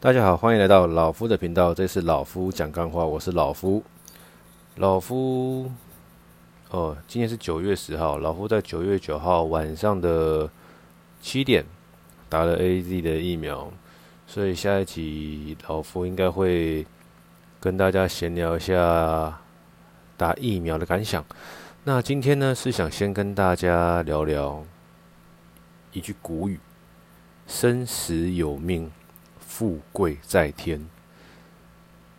大家好，欢迎来到老夫的频道。这是老夫讲干话，我是老夫。老夫，哦，今天是九月十号。老夫在九月九号晚上的七点打了 AZ 的疫苗，所以下一集老夫应该会跟大家闲聊一下打疫苗的感想。那今天呢，是想先跟大家聊聊一句古语：“生死有命。”富贵在天，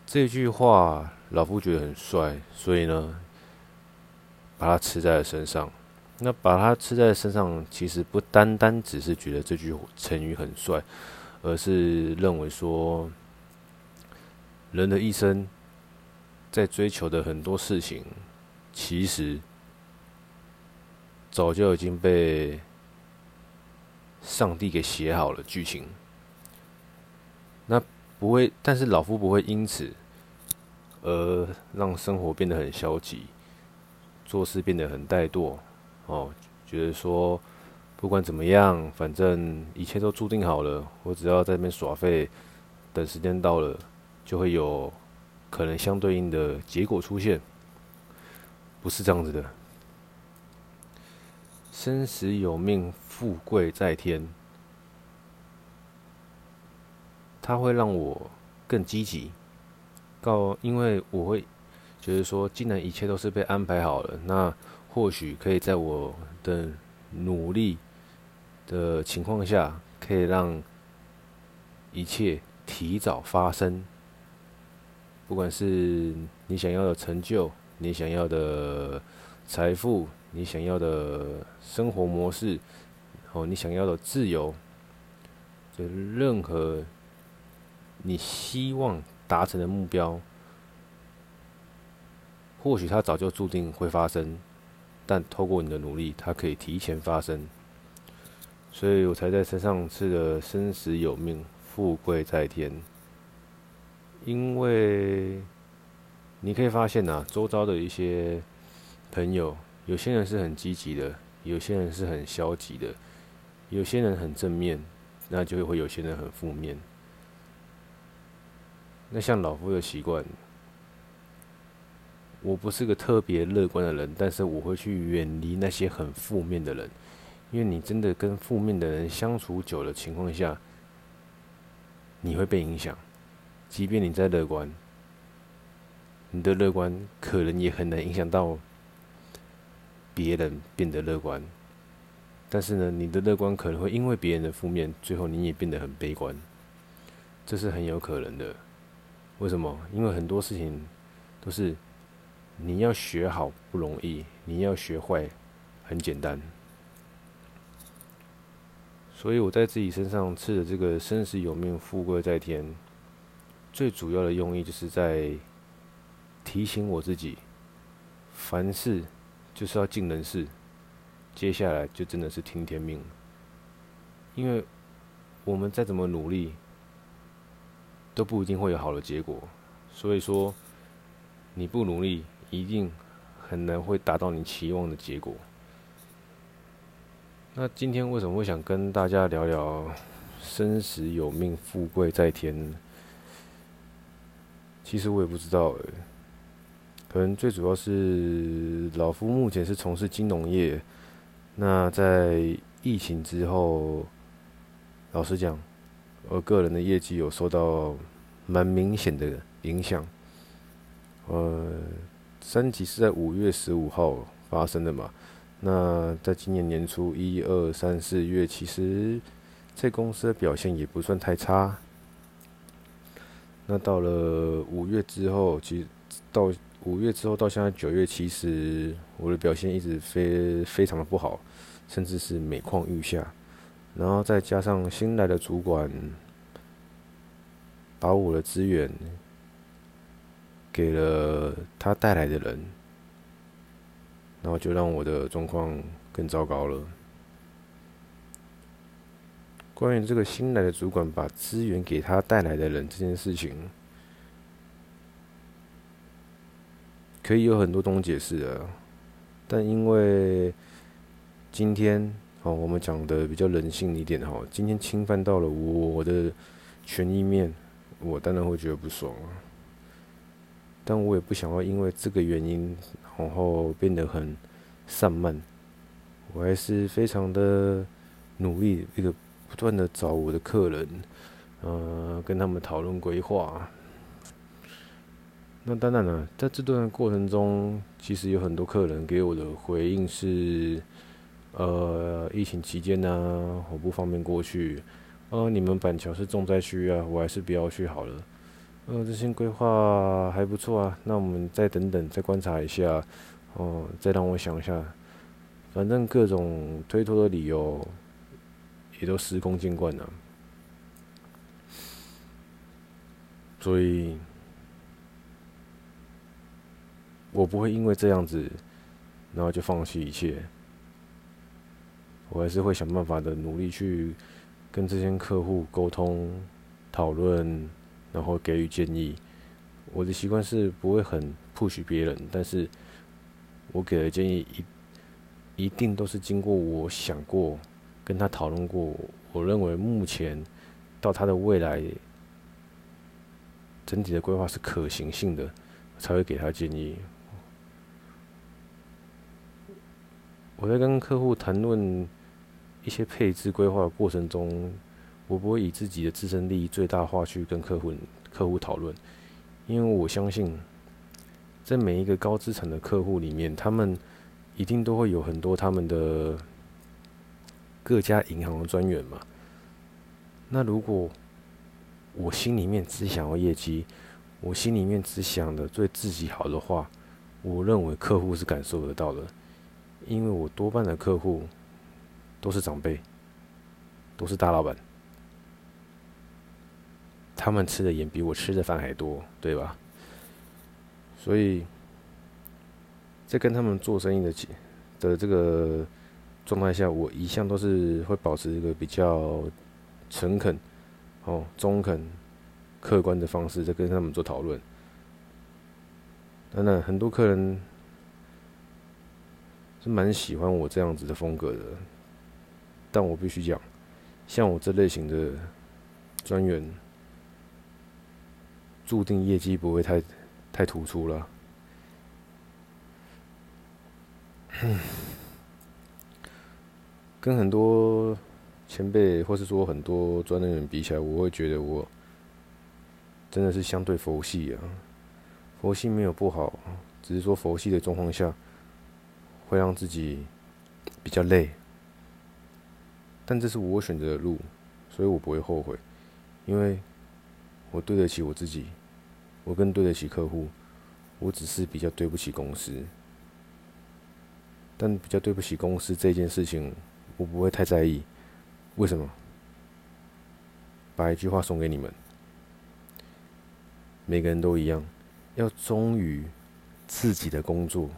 这句话老夫觉得很帅，所以呢，把它吃在了身上。那把它吃在身上，其实不单单只是觉得这句成语很帅，而是认为说，人的一生在追求的很多事情，其实早就已经被上帝给写好了剧情。那不会，但是老夫不会因此而让生活变得很消极，做事变得很怠惰，哦，觉得说不管怎么样，反正一切都注定好了，我只要在那边耍废，等时间到了，就会有可能相对应的结果出现，不是这样子的。生死有命，富贵在天。它会让我更积极，告，因为我会觉得说，既然一切都是被安排好了，那或许可以在我的努力的情况下，可以让一切提早发生。不管是你想要的成就，你想要的财富，你想要的生活模式，哦，你想要的自由，就任何。你希望达成的目标，或许它早就注定会发生，但透过你的努力，它可以提前发生。所以我才在身上吃的“生死有命，富贵在天”。因为你可以发现呐，周遭的一些朋友，有些人是很积极的，有些人是很消极的，有些人很正面，那就会有些人很负面。那像老夫的习惯，我不是个特别乐观的人，但是我会去远离那些很负面的人，因为你真的跟负面的人相处久的情况下，你会被影响。即便你再乐观，你的乐观可能也很难影响到别人变得乐观。但是呢，你的乐观可能会因为别人的负面，最后你也变得很悲观，这是很有可能的。为什么？因为很多事情都是你要学好不容易，你要学坏很简单。所以我在自己身上吃的这个“生死有命，富贵在天”，最主要的用意就是在提醒我自己，凡事就是要尽人事，接下来就真的是听天命了。因为我们再怎么努力。都不一定会有好的结果，所以说你不努力，一定很难会达到你期望的结果。那今天为什么会想跟大家聊聊生死有命，富贵在天？其实我也不知道诶，可能最主要是老夫目前是从事金融业，那在疫情之后，老实讲。我个人的业绩有受到蛮明显的影响。呃，三级是在五月十五号发生的嘛？那在今年年初一二三四月，其实这公司的表现也不算太差。那到了五月之后，其实到五月之后到现在九月，其实我的表现一直非非常的不好，甚至是每况愈下。然后再加上新来的主管，把我的资源给了他带来的人，然后就让我的状况更糟糕了。关于这个新来的主管把资源给他带来的人这件事情，可以有很多种解释啊，但因为今天。好，我们讲的比较人性一点哈。今天侵犯到了我的权益面，我当然会觉得不爽啊。但我也不想要因为这个原因，然后变得很散漫。我还是非常的努力，一个不断的找我的客人，呃，跟他们讨论规划。那当然了，在这段过程中，其实有很多客人给我的回应是，呃，疫情期间呢，我不方便过去。呃，你们板桥是重灾区啊，我还是不要去好了。呃，这些规划还不错啊，那我们再等等，再观察一下，哦、再让我想一下。反正各种推脱的理由，也都司空见惯了。所以，我不会因为这样子，然后就放弃一切。我还是会想办法的，努力去。跟这些客户沟通、讨论，然后给予建议。我的习惯是不会很 push 别人，但是我给的建议一一定都是经过我想过、跟他讨论过。我认为目前到他的未来整体的规划是可行性的，才会给他建议。我在跟客户谈论。一些配置规划的过程中，我不会以自己的自身利益最大化去跟客户客户讨论，因为我相信，在每一个高资产的客户里面，他们一定都会有很多他们的各家银行的专员嘛。那如果我心里面只想要业绩，我心里面只想的对自己好的话，我认为客户是感受得到的，因为我多半的客户。都是长辈，都是大老板，他们吃的盐比我吃的饭还多，对吧？所以，在跟他们做生意的的这个状态下，我一向都是会保持一个比较诚恳、哦中肯、客观的方式在跟他们做讨论。当然，很多客人是蛮喜欢我这样子的风格的。但我必须讲，像我这类型的专员，注定业绩不会太太突出了。跟很多前辈，或是说很多专业人比起来，我会觉得我真的是相对佛系啊。佛系没有不好，只是说佛系的状况下，会让自己比较累。但这是我选择的路，所以我不会后悔，因为我对得起我自己，我更对得起客户，我只是比较对不起公司。但比较对不起公司这件事情，我不会太在意。为什么？把一句话送给你们：每个人都一样，要忠于自己的工作，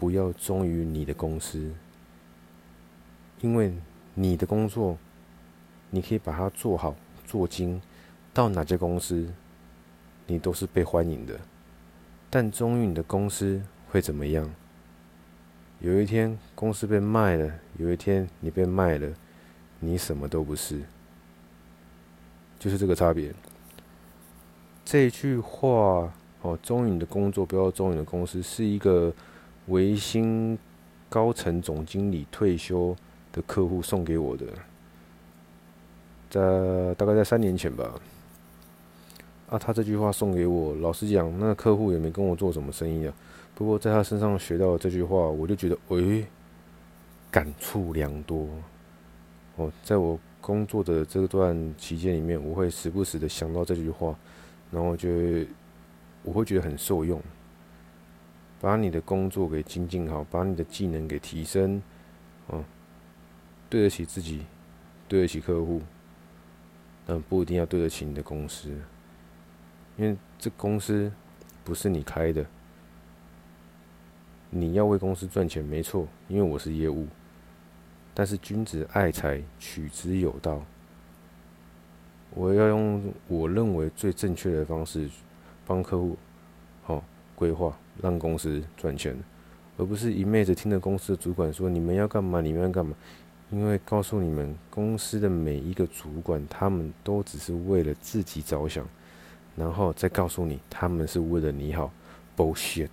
不要忠于你的公司，因为。你的工作，你可以把它做好做精，到哪家公司，你都是被欢迎的。但忠于你的公司会怎么样？有一天公司被卖了，有一天你被卖了，你什么都不是，就是这个差别。这句话哦，忠于你的工作，不要忠于你的公司，是一个维新高层总经理退休客户送给我的，在大概在三年前吧。啊，他这句话送给我，老实讲，那客户也没跟我做什么生意啊。不过在他身上学到这句话，我就觉得，喂、欸，感触良多。哦，在我工作的这段期间里面，我会时不时的想到这句话，然后就我会觉得很受用。把你的工作给精进好，把你的技能给提升，哦。对得起自己，对得起客户，但不一定要对得起你的公司，因为这公司不是你开的，你要为公司赚钱没错，因为我是业务，但是君子爱财，取之有道，我要用我认为最正确的方式帮客户好规划，让公司赚钱，而不是一昧的听着公司的主管说你们要干嘛，你们要干嘛。因为告诉你们，公司的每一个主管，他们都只是为了自己着想，然后再告诉你他们是为了你好，bullshit，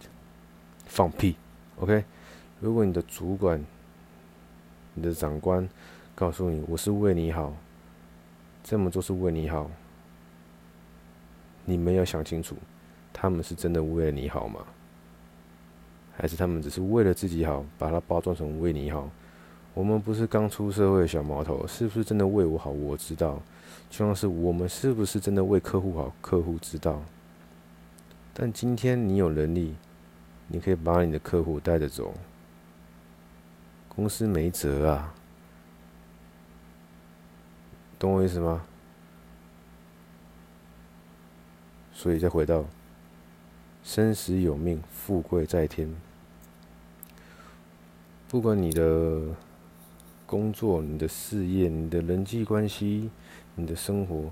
放屁，OK？如果你的主管、你的长官告诉你我是为你好，这么做是为你好，你们要想清楚，他们是真的为了你好吗？还是他们只是为了自己好，把它包装成为你好？我们不是刚出社会的小毛头，是不是真的为我好？我知道。就像是我们是不是真的为客户好？客户知道。但今天你有能力，你可以把你的客户带着走，公司没辙啊，懂我意思吗？所以再回到生死有命，富贵在天。不管你的工作、你的事业、你的人际关系。你的生活，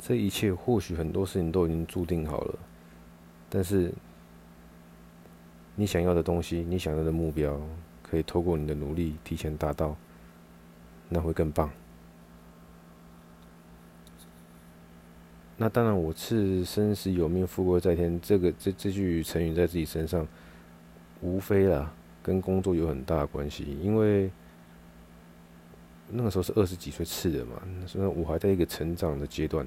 这一切或许很多事情都已经注定好了，但是你想要的东西，你想要的目标，可以透过你的努力提前达到，那会更棒。那当然，我是生死有命，富贵在天，这个这这句成语在自己身上，无非啦，跟工作有很大的关系，因为。那个时候是二十几岁刺的嘛，所以我还在一个成长的阶段。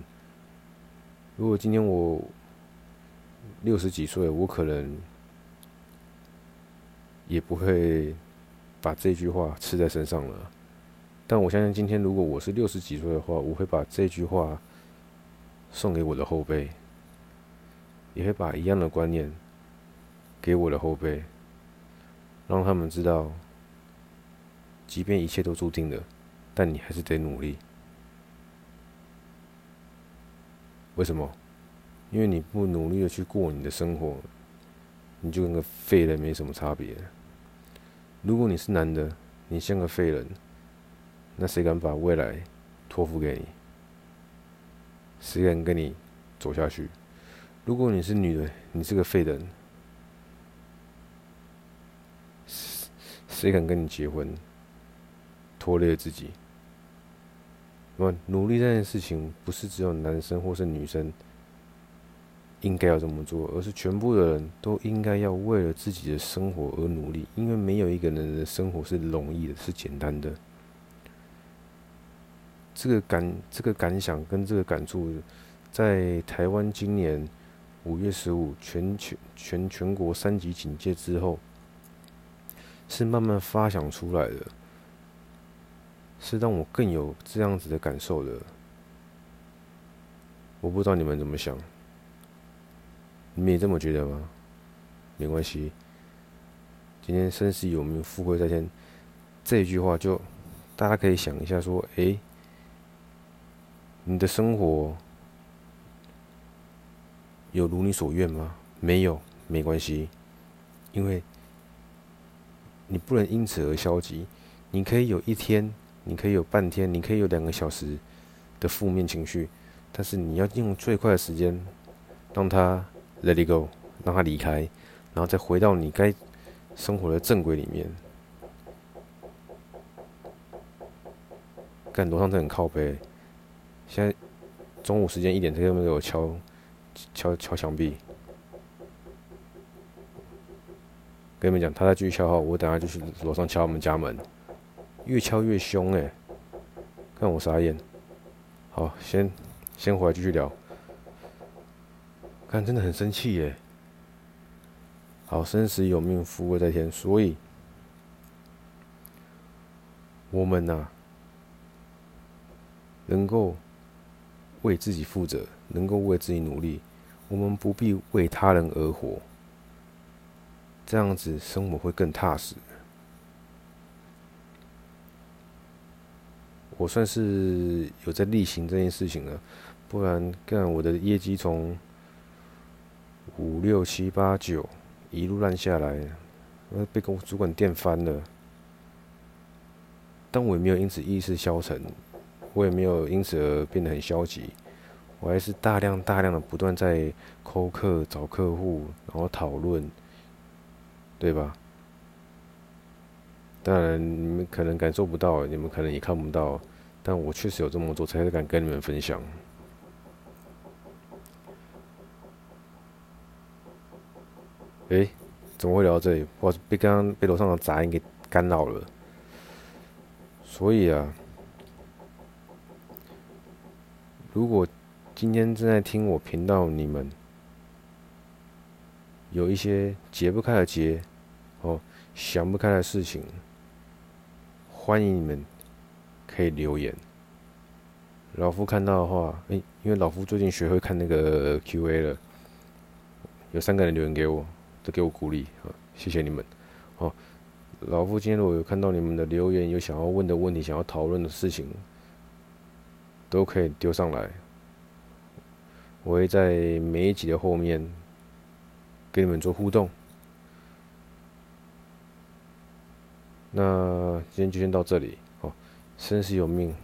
如果今天我六十几岁，我可能也不会把这句话刺在身上了。但我相信，今天如果我是六十几岁的话，我会把这句话送给我的后辈，也会把一样的观念给我的后辈，让他们知道，即便一切都注定了。但你还是得努力，为什么？因为你不努力的去过你的生活，你就跟个废人没什么差别。如果你是男的，你像个废人，那谁敢把未来托付给你？谁敢跟你走下去？如果你是女的，你是个废人，谁敢跟你结婚？拖累自己。那努力这件事情，不是只有男生或是女生应该要这么做，而是全部的人都应该要为了自己的生活而努力。因为没有一个人的生活是容易的，是简单的。这个感，这个感想跟这个感触，在台湾今年五月十五全全全全国三级警戒之后，是慢慢发想出来的。是让我更有这样子的感受的。我不知道你们怎么想，你们也这么觉得吗？没关系，今天生死有命，富贵在天，这一句话就大家可以想一下，说，诶，你的生活有如你所愿吗？没有，没关系，因为你不能因此而消极，你可以有一天。你可以有半天，你可以有两个小时的负面情绪，但是你要用最快的时间让他 let it go，让他离开，然后再回到你该生活的正轨里面。干楼上真很靠背，现在中午时间一点，他又没有敲敲敲墙壁？跟你们讲，他在继续敲号，我等下就去楼上敲我们家门。越敲越凶哎！看我傻眼。好，先先回来继续聊。看，真的很生气耶。好，生死有命，富贵在天，所以我们呐、能够为自己负责，能够为自己努力，我们不必为他人而活。这样子生活会更踏实。我算是有在例行这件事情了，不然干我的业绩从五六七八九一路烂下来，被公主管电翻了。但我也没有因此意识消沉，我也没有因此而变得很消极，我还是大量大量的不断在抠客找客户，然后讨论，对吧？当然，你们可能感受不到，你们可能也看不到，但我确实有这么做，才敢跟你们分享。哎，怎么会聊到这里？我被刚刚被楼上的杂音给干扰了。所以啊，如果今天正在听我频道，你们有一些解不开的结，哦，想不开的事情。欢迎你们可以留言。老夫看到的话，诶，因为老夫最近学会看那个 Q&A 了，有三个人留言给我，都给我鼓励啊，谢谢你们，哦。老夫今天如果有看到你们的留言，有想要问的问题，想要讨论的事情，都可以丢上来。我会在每一集的后面跟你们做互动。那今天就先到这里哦。生死有命，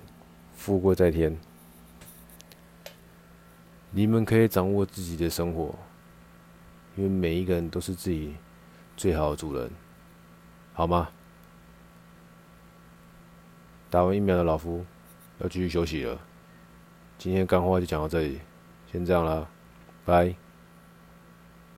富贵在天。你们可以掌握自己的生活，因为每一个人都是自己最好的主人。好吗？打完疫苗的老夫要继续休息了。今天干货就讲到这里，先这样了，拜。